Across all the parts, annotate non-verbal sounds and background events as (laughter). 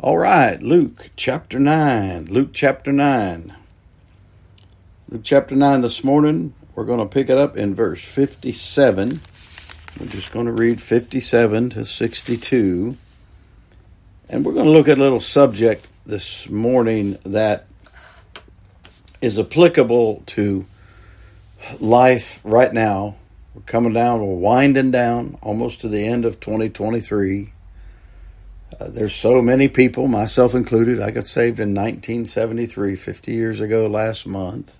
All right, Luke chapter 9. Luke chapter 9. Luke chapter 9 this morning, we're going to pick it up in verse 57. We're just going to read 57 to 62. And we're going to look at a little subject this morning that is applicable to life right now. We're coming down, we're winding down almost to the end of 2023 uh, there's so many people, myself included. I got saved in 1973, 50 years ago last month.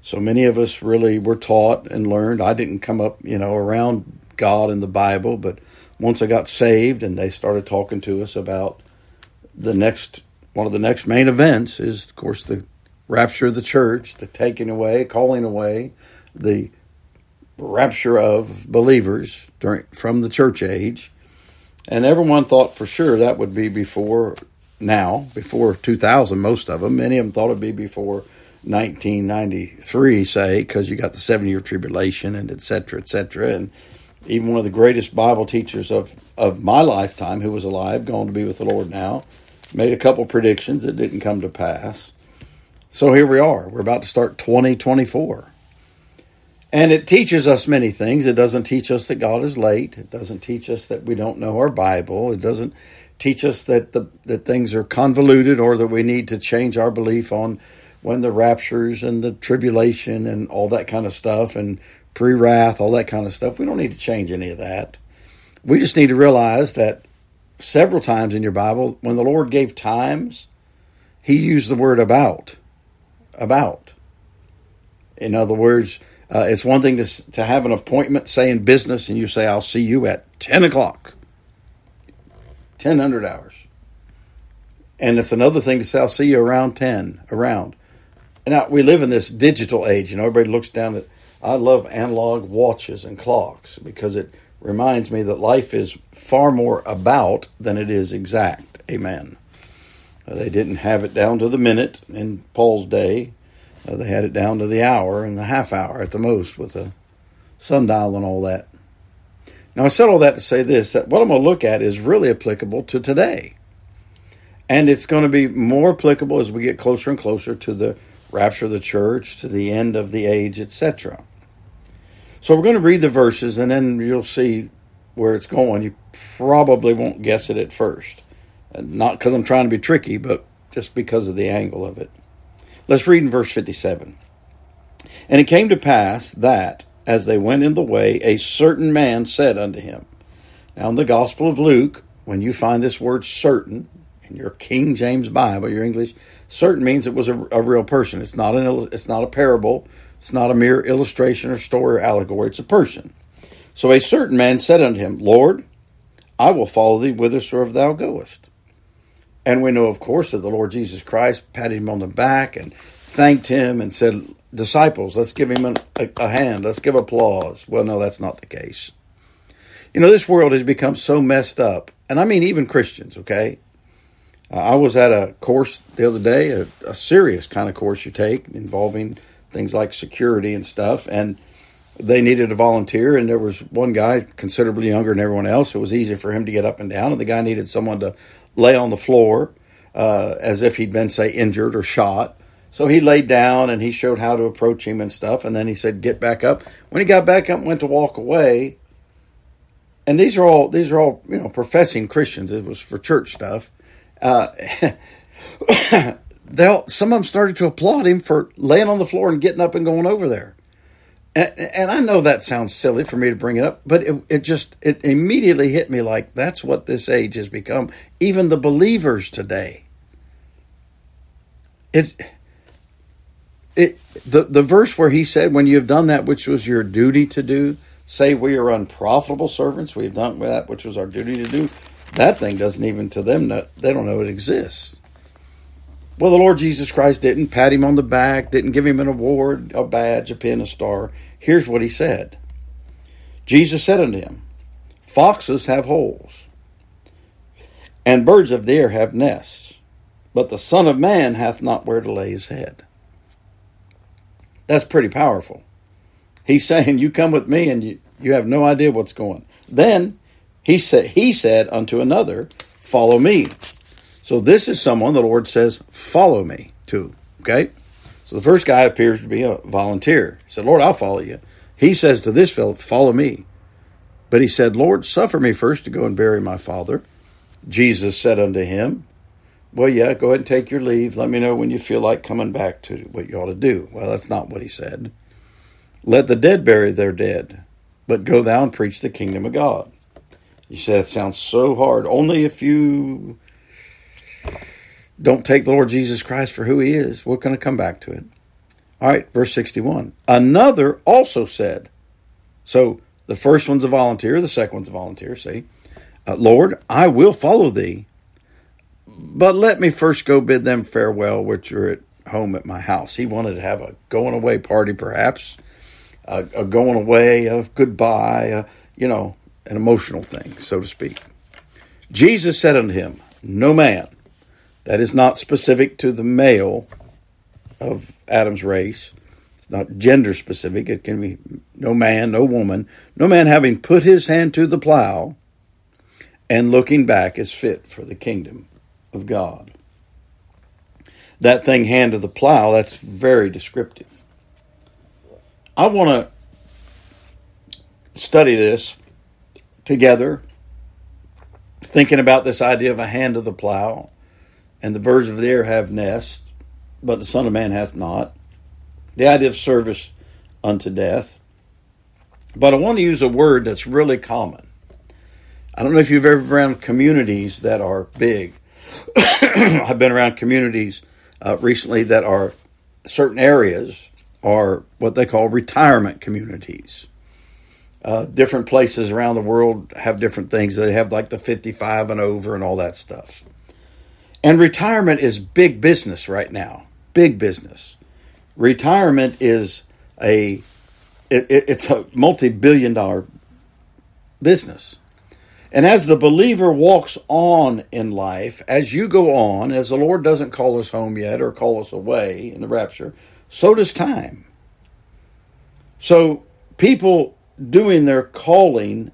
So many of us really were taught and learned. I didn't come up, you know, around God and the Bible, but once I got saved and they started talking to us about the next, one of the next main events is, of course, the rapture of the church, the taking away, calling away, the rapture of believers during from the church age and everyone thought for sure that would be before now, before 2000, most of them. Many of them thought it'd be before 1993, say, because you got the seven year tribulation and et cetera, et cetera. And even one of the greatest Bible teachers of, of my lifetime, who was alive, gone to be with the Lord now, made a couple predictions that didn't come to pass. So here we are. We're about to start 2024. And it teaches us many things. It doesn't teach us that God is late. It doesn't teach us that we don't know our Bible. It doesn't teach us that the that things are convoluted or that we need to change our belief on when the raptures and the tribulation and all that kind of stuff and pre-wrath, all that kind of stuff. We don't need to change any of that. We just need to realize that several times in your Bible, when the Lord gave times, He used the word about. About. In other words, uh, it's one thing to, to have an appointment, say in business, and you say, I'll see you at 10 o'clock, 1000 hours. And it's another thing to say, I'll see you around 10, around. And now we live in this digital age, and everybody looks down at, I love analog watches and clocks because it reminds me that life is far more about than it is exact. Amen. They didn't have it down to the minute in Paul's day. Uh, they had it down to the hour and the half hour at the most with a sundial and all that. Now, I said all that to say this that what I'm going to look at is really applicable to today. And it's going to be more applicable as we get closer and closer to the rapture of the church, to the end of the age, etc. So we're going to read the verses and then you'll see where it's going. You probably won't guess it at first. Not because I'm trying to be tricky, but just because of the angle of it. Let's read in verse 57. And it came to pass that, as they went in the way, a certain man said unto him, Now in the Gospel of Luke, when you find this word certain in your King James Bible, your English, certain means it was a, a real person. It's not an it's not a parable. It's not a mere illustration or story or allegory. It's a person. So a certain man said unto him, Lord, I will follow thee whithersoever thou goest. And we know, of course, that the Lord Jesus Christ patted him on the back and thanked him and said, Disciples, let's give him a, a, hand. Let's give applause. Well, no, that's not the case. You know, this world has become so messed up. And I mean, even Christians, okay? Uh, I was at a course the other day, a, a serious kind of course you take involving things like security and stuff. And they needed a volunteer, and there was one guy considerably younger than everyone else. It was easy for him to get up and down, and the guy needed someone to lay on the floor uh, as if he'd been, say, injured or shot. So he laid down and he showed how to approach him and stuff. And then he said, "Get back up." When he got back up, went to walk away. And these are all these are all you know professing Christians. It was for church stuff. Uh, (laughs) they'll some of them started to applaud him for laying on the floor and getting up and going over there. And, and I know that sounds silly for me to bring it up, but it, it just it immediately hit me like that's what this age has become. Even the believers today. It's it the the verse where he said, "When you have done that which was your duty to do, say we are unprofitable servants. We have done that which was our duty to do." That thing doesn't even to them know, they don't know it exists. Well, the Lord Jesus Christ didn't pat him on the back, didn't give him an award, a badge, a pin, a star. Here's what he said Jesus said unto him, Foxes have holes, and birds of the air have nests, but the Son of Man hath not where to lay his head. That's pretty powerful. He's (laughs) saying, You come with me and you, you have no idea what's going. Then he said he said unto another, Follow me. So this is someone the Lord says, follow me to. Okay? So the first guy appears to be a volunteer. He said, Lord, I'll follow you. He says to this fellow, follow me. But he said, Lord, suffer me first to go and bury my father. Jesus said unto him, Well, yeah, go ahead and take your leave. Let me know when you feel like coming back to what you ought to do. Well, that's not what he said. Let the dead bury their dead, but go thou and preach the kingdom of God. You say that sounds so hard. Only if you don't take the Lord Jesus Christ for who he is. We're going to come back to it. All right, verse 61. Another also said, so the first one's a volunteer, the second one's a volunteer, see? Uh, Lord, I will follow thee, but let me first go bid them farewell, which are at home at my house. He wanted to have a going away party, perhaps, a, a going away, a goodbye, a, you know, an emotional thing, so to speak. Jesus said unto him, No man, that is not specific to the male of Adam's race. It's not gender specific. It can be no man, no woman, no man having put his hand to the plow and looking back is fit for the kingdom of God. That thing, hand to the plow, that's very descriptive. I want to study this together, thinking about this idea of a hand to the plow and the birds of the air have nests, but the Son of Man hath not. The idea of service unto death. But I want to use a word that's really common. I don't know if you've ever been around communities that are big. (coughs) I've been around communities uh, recently that are certain areas are what they call retirement communities. Uh, different places around the world have different things. They have like the 55 and over and all that stuff. And retirement is big business right now. Big business. Retirement is a it, it, it's a multi-billion dollar business. And as the believer walks on in life, as you go on, as the Lord doesn't call us home yet or call us away in the rapture, so does time. So people doing their calling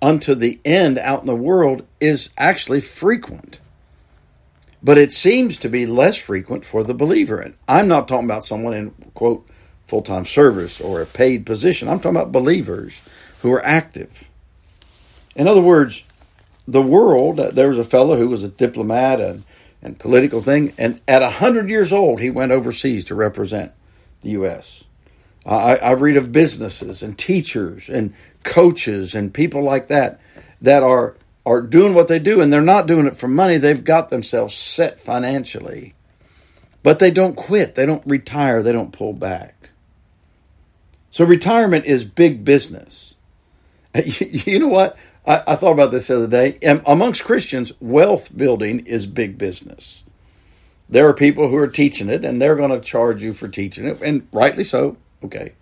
unto the end out in the world is actually frequent but it seems to be less frequent for the believer. And I'm not talking about someone in, quote, full time service or a paid position. I'm talking about believers who are active. In other words, the world, uh, there was a fellow who was a diplomat and, and political thing, and at 100 years old, he went overseas to represent the U.S. I, I read of businesses and teachers and coaches and people like that that are are doing what they do, and they're not doing it for money. They've got themselves set financially. But they don't quit, they don't retire, they don't pull back. So retirement is big business. (laughs) You know what? I, I thought about this the other day. Amongst Christians, wealth building is big business. There are people who are teaching it, and they're going to charge you for teaching it, and rightly so. Okay.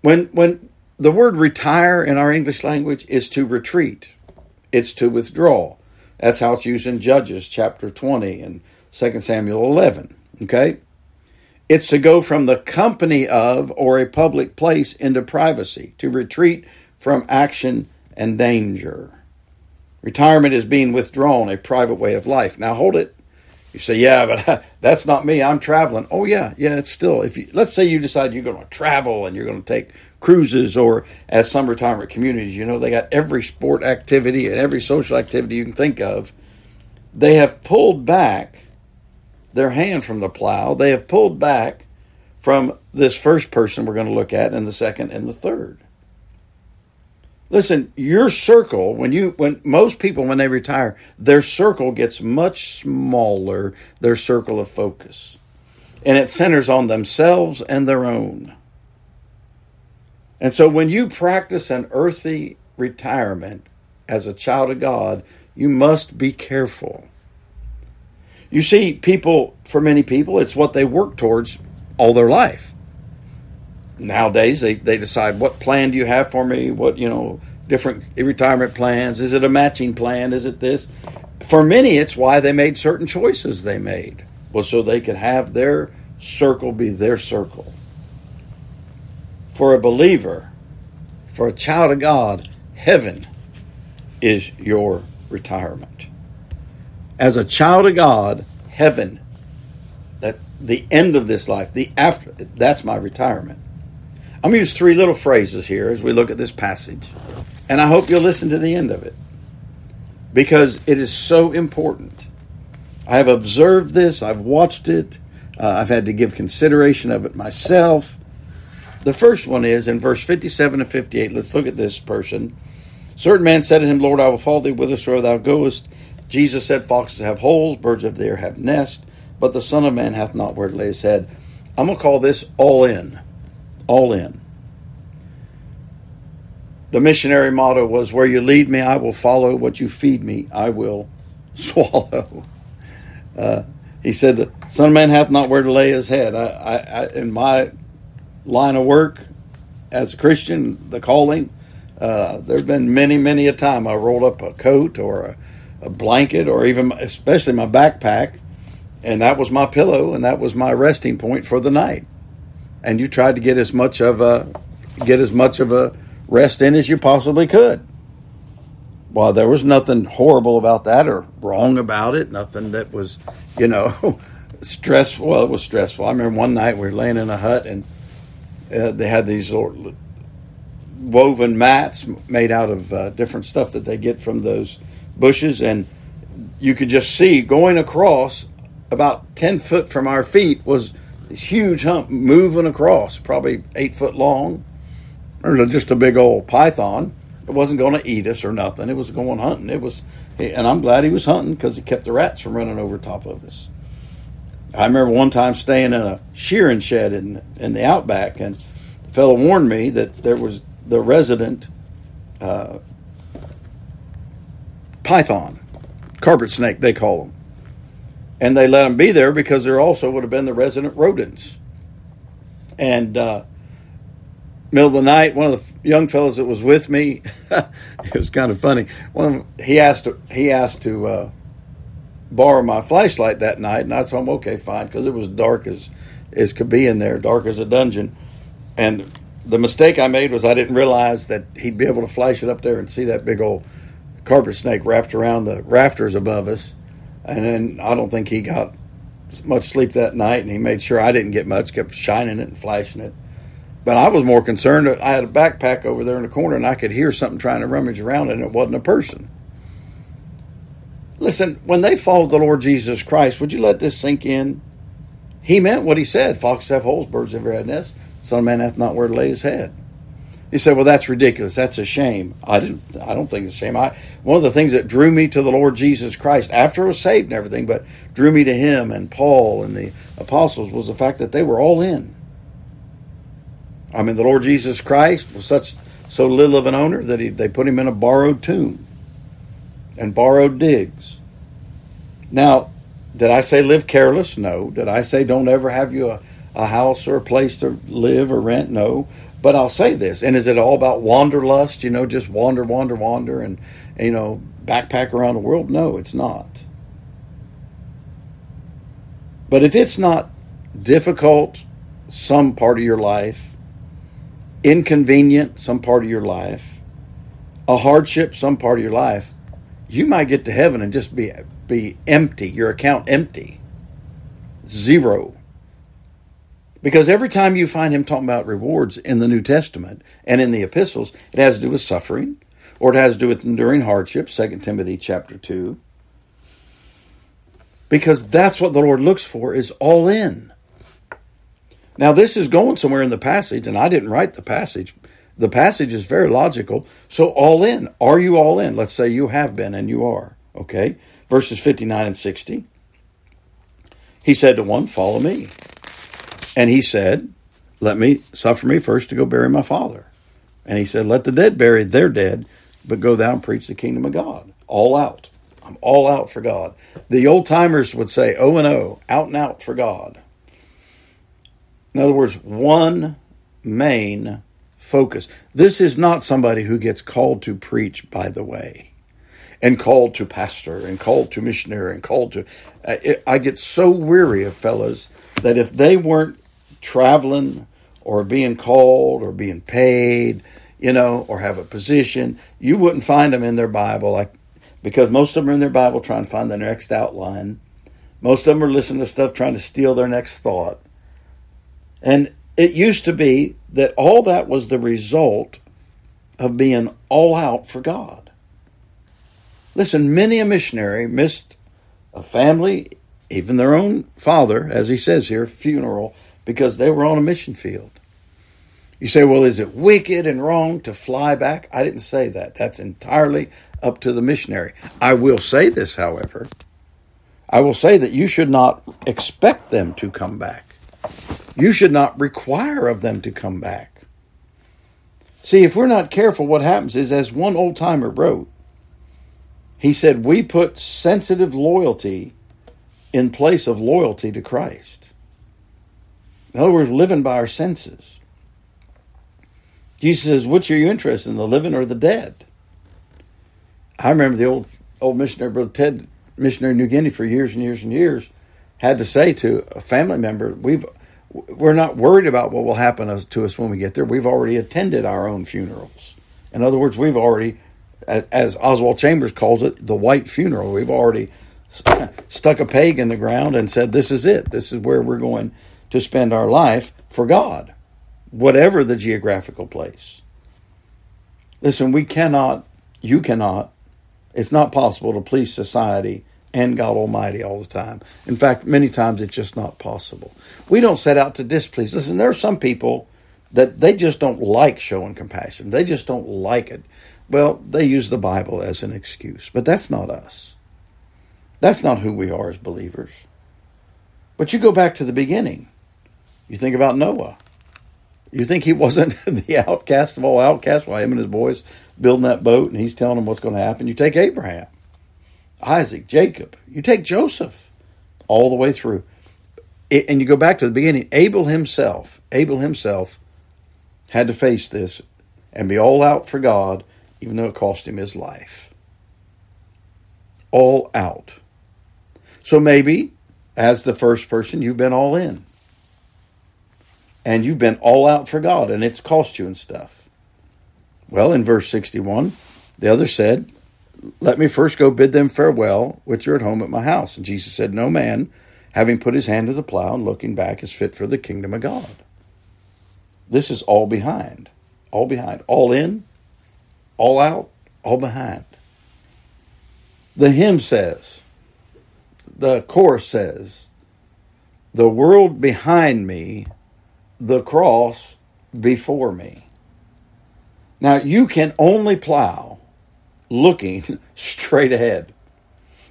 When when the word retire in our English language is to retreat it's to withdraw. That's how it's used in Judges chapter 20 and 2 Samuel 11. Okay? It's to go from the company of or a public place into privacy, to retreat from action and danger. Retirement is being withdrawn, a private way of life. Now hold it. You say, yeah, but (laughs) that's not me. I'm traveling. Oh yeah, yeah. It's still if you let's say you decide you're going to travel and you're going to take cruises or as some retirement communities, you know, they got every sport activity and every social activity you can think of. They have pulled back their hand from the plow. They have pulled back from this first person we're going to look at and the second and the third. Listen, your circle, when you when most people when they retire, their circle gets much smaller, their circle of focus. And it centers on themselves and their own. And so when you practice an earthly retirement as a child of God, you must be careful. You see, people, for many people, it's what they work towards all their life. Nowadays, they, they decide what plan do you have for me? What, you know, different retirement plans? Is it a matching plan? Is it this? For many, it's why they made certain choices they made, was so they could have their circle be their circle for a believer, for a child of God, heaven is your retirement. as a child of God, heaven, that the end of this life, the after, that's my retirement. I'm going to use three little phrases here as we look at this passage, and I hope you'll listen to the end of it because it is so important. I have observed this, I've watched it, uh, I've had to give consideration of it myself. The first one is in verse 57 and 58. Let's look at this person. Certain man said to him, Lord, I will follow thee whithersoever thou goest. Jesus said, Foxes have holes, birds of the air have nests, but the Son of Man hath not where to lay his head. I'm going to call this all in. All in. The missionary motto was, Where you lead me, I will follow. What you feed me, I will (laughs) swallow. Uh, he said, The Son of Man hath not where to lay his head. I, I, I, in my line of work as a Christian, the calling, uh, there have been many, many a time I rolled up a coat or a, a blanket or even, especially my backpack, and that was my pillow and that was my resting point for the night. And you tried to get as much of a get as much of a rest in as you possibly could. Well, there was nothing horrible about that or wrong about it. Nothing that was, you know, (laughs) stressful. Well, it was stressful. I remember one night we were laying in a hut and uh, they had these little woven mats made out of uh, different stuff that they get from those bushes, and you could just see going across about ten foot from our feet was this huge hump moving across, probably eight foot long. Or just a big old python. It wasn't going to eat us or nothing. It was going hunting. It was, and I'm glad he was hunting because he kept the rats from running over top of us. I remember one time staying in a shearing shed in in the outback, and the fellow warned me that there was the resident uh, python, carpet snake, they call them. And they let them be there because there also would have been the resident rodents. And uh, middle of the night, one of the young fellows that was with me, (laughs) it was kind of funny. One them, he asked he asked to uh, borrow my flashlight that night, and I him, okay, fine, because it was dark as as could be in there, dark as a dungeon. And the mistake I made was I didn't realize that he'd be able to flash it up there and see that big old carpet snake wrapped around the rafters above us. And then I don't think he got much sleep that night, and he made sure I didn't get much, kept shining it and flashing it. But I was more concerned. I had a backpack over there in the corner, and I could hear something trying to rummage around, and it wasn't a person. Listen, when they followed the Lord Jesus Christ, would you let this sink in? He meant what he said. Foxes have holes, birds have red nests. Son of man hath not where to lay his head. He said, "Well, that's ridiculous. That's a shame." I didn't. I don't think it's a shame. I one of the things that drew me to the Lord Jesus Christ after I was saved and everything, but drew me to Him and Paul and the apostles was the fact that they were all in. I mean, the Lord Jesus Christ was such so little of an owner that he, they put him in a borrowed tomb and borrowed digs. Now, did I say live careless? No. Did I say don't ever have you a a house or a place to live or rent. No. But I'll say this, and is it all about wanderlust? You know, just wander, wander, wander, and you know, backpack around the world? No, it's not. But if it's not difficult, some part of your life, inconvenient, some part of your life, a hardship, some part of your life, you might get to heaven and just be be empty, your account empty, zero. Because every time you find him talking about rewards in the New Testament and in the epistles, it has to do with suffering or it has to do with enduring hardship, 2 Timothy chapter 2. Because that's what the Lord looks for is all in. Now this is going somewhere in the passage and I didn't write the passage. The passage is very logical. So all in. Are you all in? Let's say you have been and you are. Okay? Verses 59 and 60. He said to one, Follow me. And he said, Let me suffer me first to go bury my father. And he said, Let the dead bury their dead, but go thou and preach the kingdom of God. All out. I'm all out for God. The old timers would say, O and O, out and out for God. In other words, one main focus. This is not somebody who gets called to preach, by the way, and called to pastor, and called to missionary, and called to. I get so weary of fellows that if they weren't traveling or being called or being paid, you know, or have a position, you wouldn't find them in their Bible. Like because most of them are in their Bible trying to find the next outline. Most of them are listening to stuff trying to steal their next thought. And it used to be that all that was the result of being all out for God. Listen, many a missionary missed a family, even their own father, as he says here, funeral, because they were on a mission field. You say, well, is it wicked and wrong to fly back? I didn't say that. That's entirely up to the missionary. I will say this, however. I will say that you should not expect them to come back. You should not require of them to come back. See, if we're not careful, what happens is, as one old timer wrote, he said, We put sensitive loyalty in place of loyalty to Christ. In other words, living by our senses. Jesus says, Which are you interested in, the living or the dead? I remember the old old missionary, Brother Ted, missionary in New Guinea for years and years and years, had to say to a family member, We've we're not worried about what will happen to us when we get there. We've already attended our own funerals. In other words, we've already as Oswald Chambers calls it, the white funeral. We've already (laughs) stuck a peg in the ground and said, This is it. This is where we're going to spend our life for God, whatever the geographical place. Listen, we cannot, you cannot, it's not possible to please society and God Almighty all the time. In fact, many times it's just not possible. We don't set out to displease. Listen, there are some people that they just don't like showing compassion, they just don't like it. Well, they use the Bible as an excuse, but that's not us. That's not who we are as believers. But you go back to the beginning. You think about Noah. You think he (laughs) wasn't the outcast of all outcasts while him and his boys building that boat and he's telling them what's going to happen? You take Abraham, Isaac, Jacob, you take Joseph all the way through. and you go back to the beginning. Abel himself, Abel himself had to face this and be all out for God even though it cost him his life. All out. So maybe, as the first person, you've been all in. And you've been all out for God, and it's cost you and stuff. Well, in verse 61, the other said, Let me first go bid them farewell, which are at home at my house. And Jesus said, No man, having put his hand to the plow and looking back, is fit for the kingdom of God. This is all behind. All behind. All in, all out, all behind. The hymn says, the chorus says, the world behind me, the cross before me. Now, you can only plow looking (laughs) straight ahead.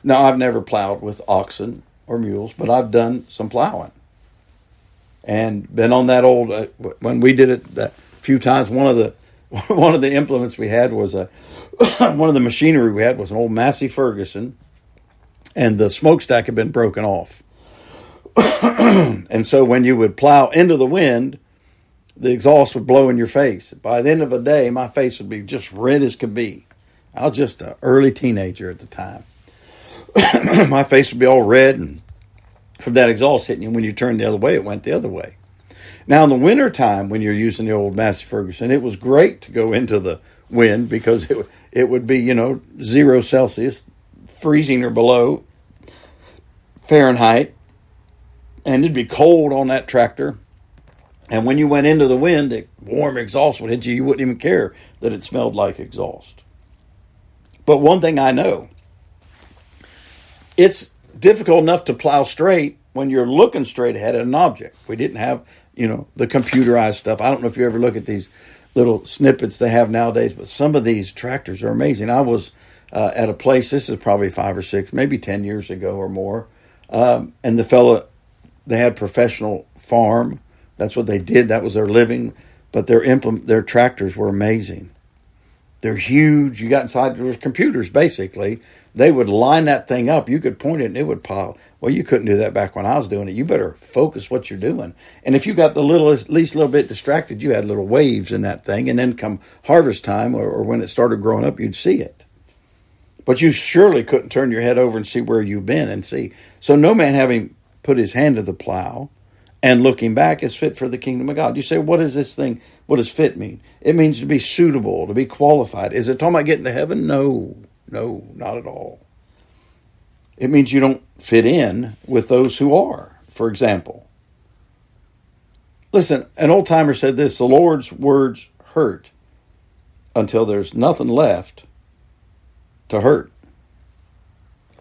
Now, I've never plowed with oxen or mules, but I've done some plowing and been on that old, uh, when we did it a few times, one of the (laughs) one of the implements we had was a (coughs) one of the machinery we had was an old Massey Ferguson, and the smokestack had been broken off. (coughs) and so when you would plow into the wind, the exhaust would blow in your face. By the end of the day, my face would be just red as could be. I was just an early teenager at the time. (clears throat) my face would be all red, and from that exhaust hitting you, when you turned the other way, it went the other way. Now, in the wintertime, when you're using the old Massey Ferguson, it was great to go into the wind because it, it would be, you know, zero Celsius, freezing or below Fahrenheit, and it'd be cold on that tractor. And when you went into the wind, the warm exhaust would hit you. You wouldn't even care that it smelled like exhaust. But one thing I know it's difficult enough to plow straight when you're looking straight ahead at an object. We didn't have you know, the computerized stuff. I don't know if you ever look at these little snippets they have nowadays, but some of these tractors are amazing. I was uh, at a place, this is probably five or six, maybe 10 years ago or more, um, and the fellow, they had professional farm. That's what they did. That was their living. But their implement, their tractors were amazing. They're huge. You got inside, was computers basically. They would line that thing up. You could point it and it would pile. Well, you couldn't do that back when I was doing it. You better focus what you're doing. And if you got the little, at least little bit distracted, you had little waves in that thing. And then come harvest time or, or when it started growing up, you'd see it. But you surely couldn't turn your head over and see where you've been and see. So no man having put his hand to the plow and looking back is fit for the kingdom of God. You say, what is this thing? What does fit mean? It means to be suitable, to be qualified. Is it talking about getting to heaven? No, no, not at all. It means you don't fit in with those who are, for example. Listen, an old timer said this the Lord's words hurt until there's nothing left to hurt.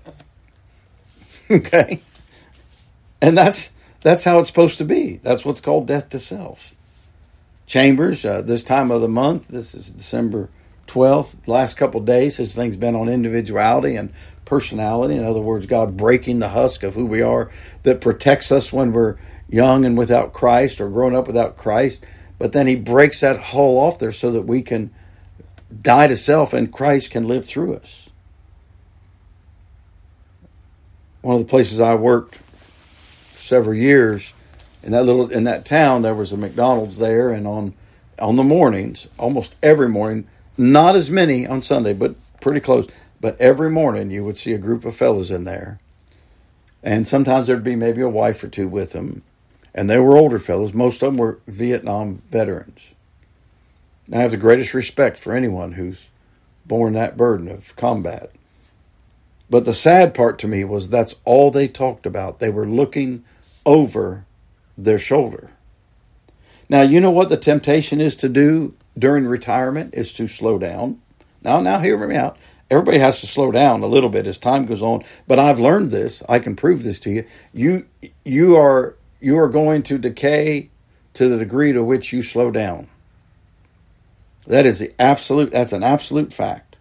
(laughs) okay? And that's that's how it's supposed to be. That's what's called death to self. Chambers, uh, this time of the month, this is December 12th, last couple days, this thing's been on individuality and personality. In other words, God breaking the husk of who we are that protects us when we're young and without Christ or grown up without Christ. But then He breaks that hull off there so that we can die to self and Christ can live through us. One of the places I worked several years in that little in that town there was a McDonald's there and on on the mornings almost every morning not as many on Sunday but pretty close but every morning you would see a group of fellows in there. And sometimes there'd be maybe a wife or two with them. And they were older fellows most of them were Vietnam veterans. I have the greatest respect for anyone who's borne that burden of combat. But the sad part to me was that's all they talked about. They were looking over their shoulder. Now, you know what the temptation is to do during retirement is to slow down. Now, now hear me out. Everybody has to slow down a little bit as time goes on, but I've learned this. I can prove this to you. You you are you are going to decay to the degree to which you slow down. That is the absolute that's an absolute fact.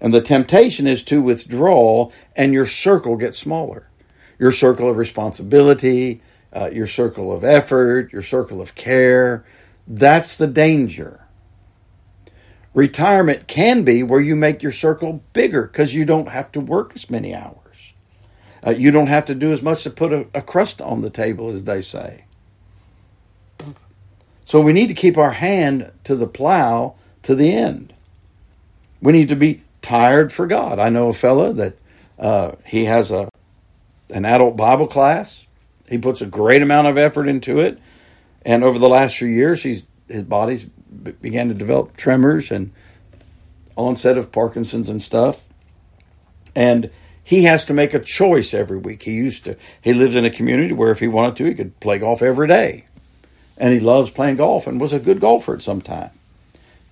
And the temptation is to withdraw and your circle gets smaller your circle of responsibility, uh, your circle of effort, your circle of care. That's the danger. Retirement can be where you make your circle bigger because you don't have to work as many hours. Uh, you don't have to do as much to put a, a crust on the table, as they say. So we need to keep our hand to the plow to the end. We need to be tired for God. I know a fella that uh, he has a an adult Bible class. He puts a great amount of effort into it. And over the last few years, he's, his body's began to develop tremors and onset of Parkinson's and stuff. And he has to make a choice every week. He used to, he lives in a community where if he wanted to, he could play golf every day. And he loves playing golf and was a good golfer at some time.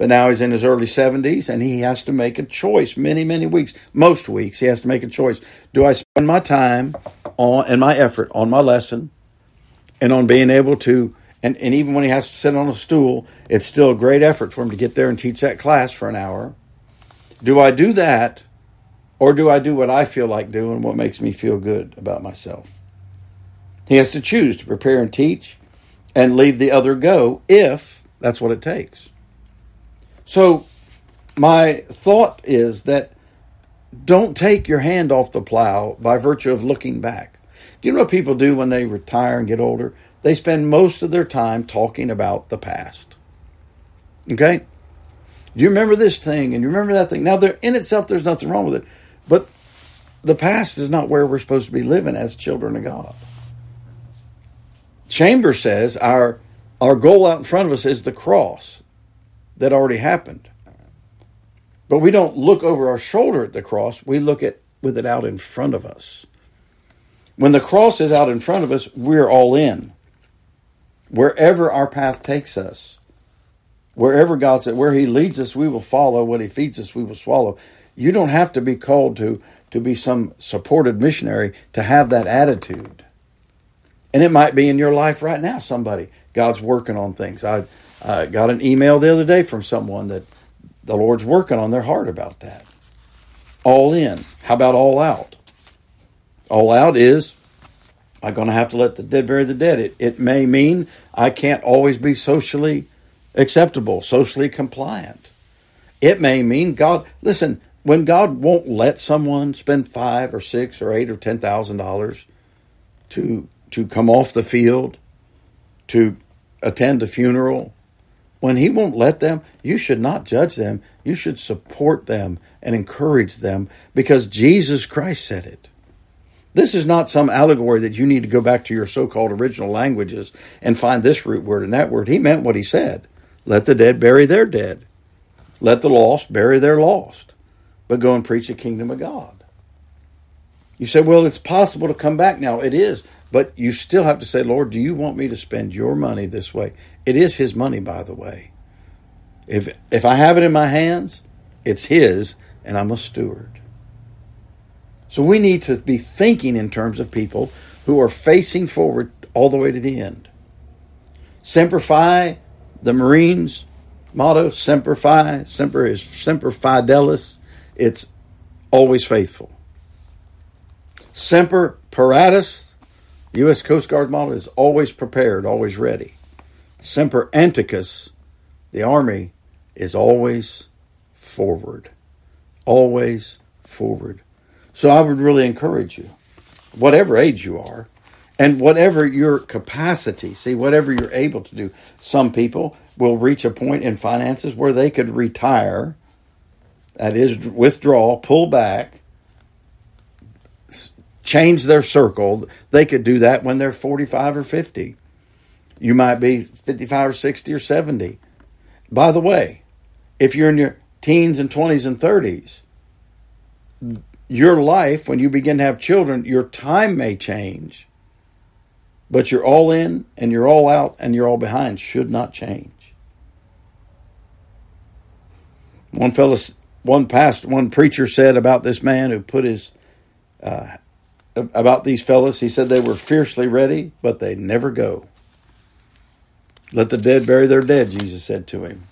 But now he's in his early 70s and he has to make a choice many, many weeks, most weeks, he has to make a choice. Do I spend my time on and my effort on my lesson and on being able to, and, and even when he has to sit on a stool, it's still a great effort for him to get there and teach that class for an hour. Do I do that or do I do what I feel like doing, what makes me feel good about myself? He has to choose to prepare and teach and leave the other go if that's what it takes. So, my thought is that don't take your hand off the plow by virtue of looking back. Do you know what people do when they retire and get older? They spend most of their time talking about the past. Okay? Do you remember this thing and you remember that thing? Now, there in itself, there's nothing wrong with it, but the past is not where we're supposed to be living as children of God. Chamber says our our goal out in front of us is the cross that already happened. But we don't look over our shoulder at the cross, we look at with it out in front of us. When the cross is out in front of us, we're all in. Wherever our path takes us, wherever God said, where He leads us, we will follow. What He feeds us, we will swallow. You don't have to be called to to be some supported missionary to have that attitude. And it might be in your life right now. Somebody God's working on things. I I got an email the other day from someone that the Lord's working on their heart about that. All in. How about all out? All out is I'm going to have to let the dead bury the dead. It, it may mean I can't always be socially acceptable, socially compliant. It may mean God, listen, when God won't let someone spend five or six or eight or ten thousand dollars to to come off the field, to attend a funeral, when He won't let them, you should not judge them. You should support them and encourage them because Jesus Christ said it. This is not some allegory that you need to go back to your so called original languages and find this root word and that word. He meant what he said. Let the dead bury their dead. Let the lost bury their lost. but go and preach the kingdom of God. You say, well, it's possible to come back now. It is. But you still have to say, Lord, do you want me to spend your money this way? It is his money, by the way. If if I have it in my hands, it's his and I'm a steward. So we need to be thinking in terms of people who are facing forward all the way to the end. Semper Fi, the Marines motto, Semper Fi, Semper is Semper Fidelis. It's always faithful. Semper Paratus, U.S. Coast Guard motto is always prepared, always ready. Semper Anticus, the Army, is always forward. Always forward. So I would really encourage you, whatever age you are, and whatever your capacity, see, whatever you're able to do. Some people will reach a point in finances where they could retire, that is, withdraw, pull back, change their circle. They could do that when they're 45 or 50. You might be 55 or 60 or 70. By the way, if you're in your teens and 20s and 30s, your life, when you begin to have children, your time may change but you're all in and you're all out and you're all behind should not change. One fellow, one past, one preacher said about this man who put his, uh, about these fellows, he said they were fiercely ready, but they never go. Let the dead bury their dead, Jesus said to him.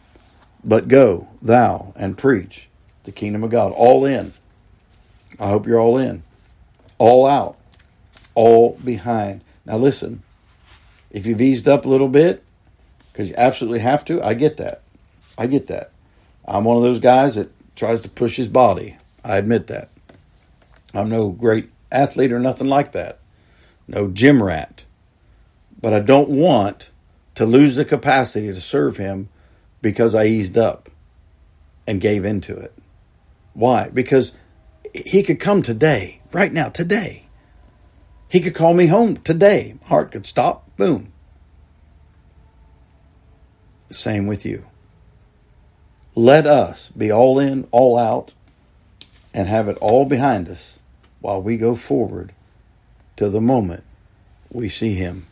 But go, thou, and preach the kingdom of God. All in. I hope you're all in. All out. All behind. Now, listen, if you've eased up a little bit, because you absolutely have to, I get that. I get that. I'm one of those guys that tries to push his body. I admit that. I'm no great athlete or nothing like that, no gym rat. But I don't want to lose the capacity to serve him because I eased up and gave into it. Why? Because he could come today, right now, today, he could call me home today. Heart could stop. Boom. Same with you. Let us be all in, all out, and have it all behind us while we go forward to the moment we see Him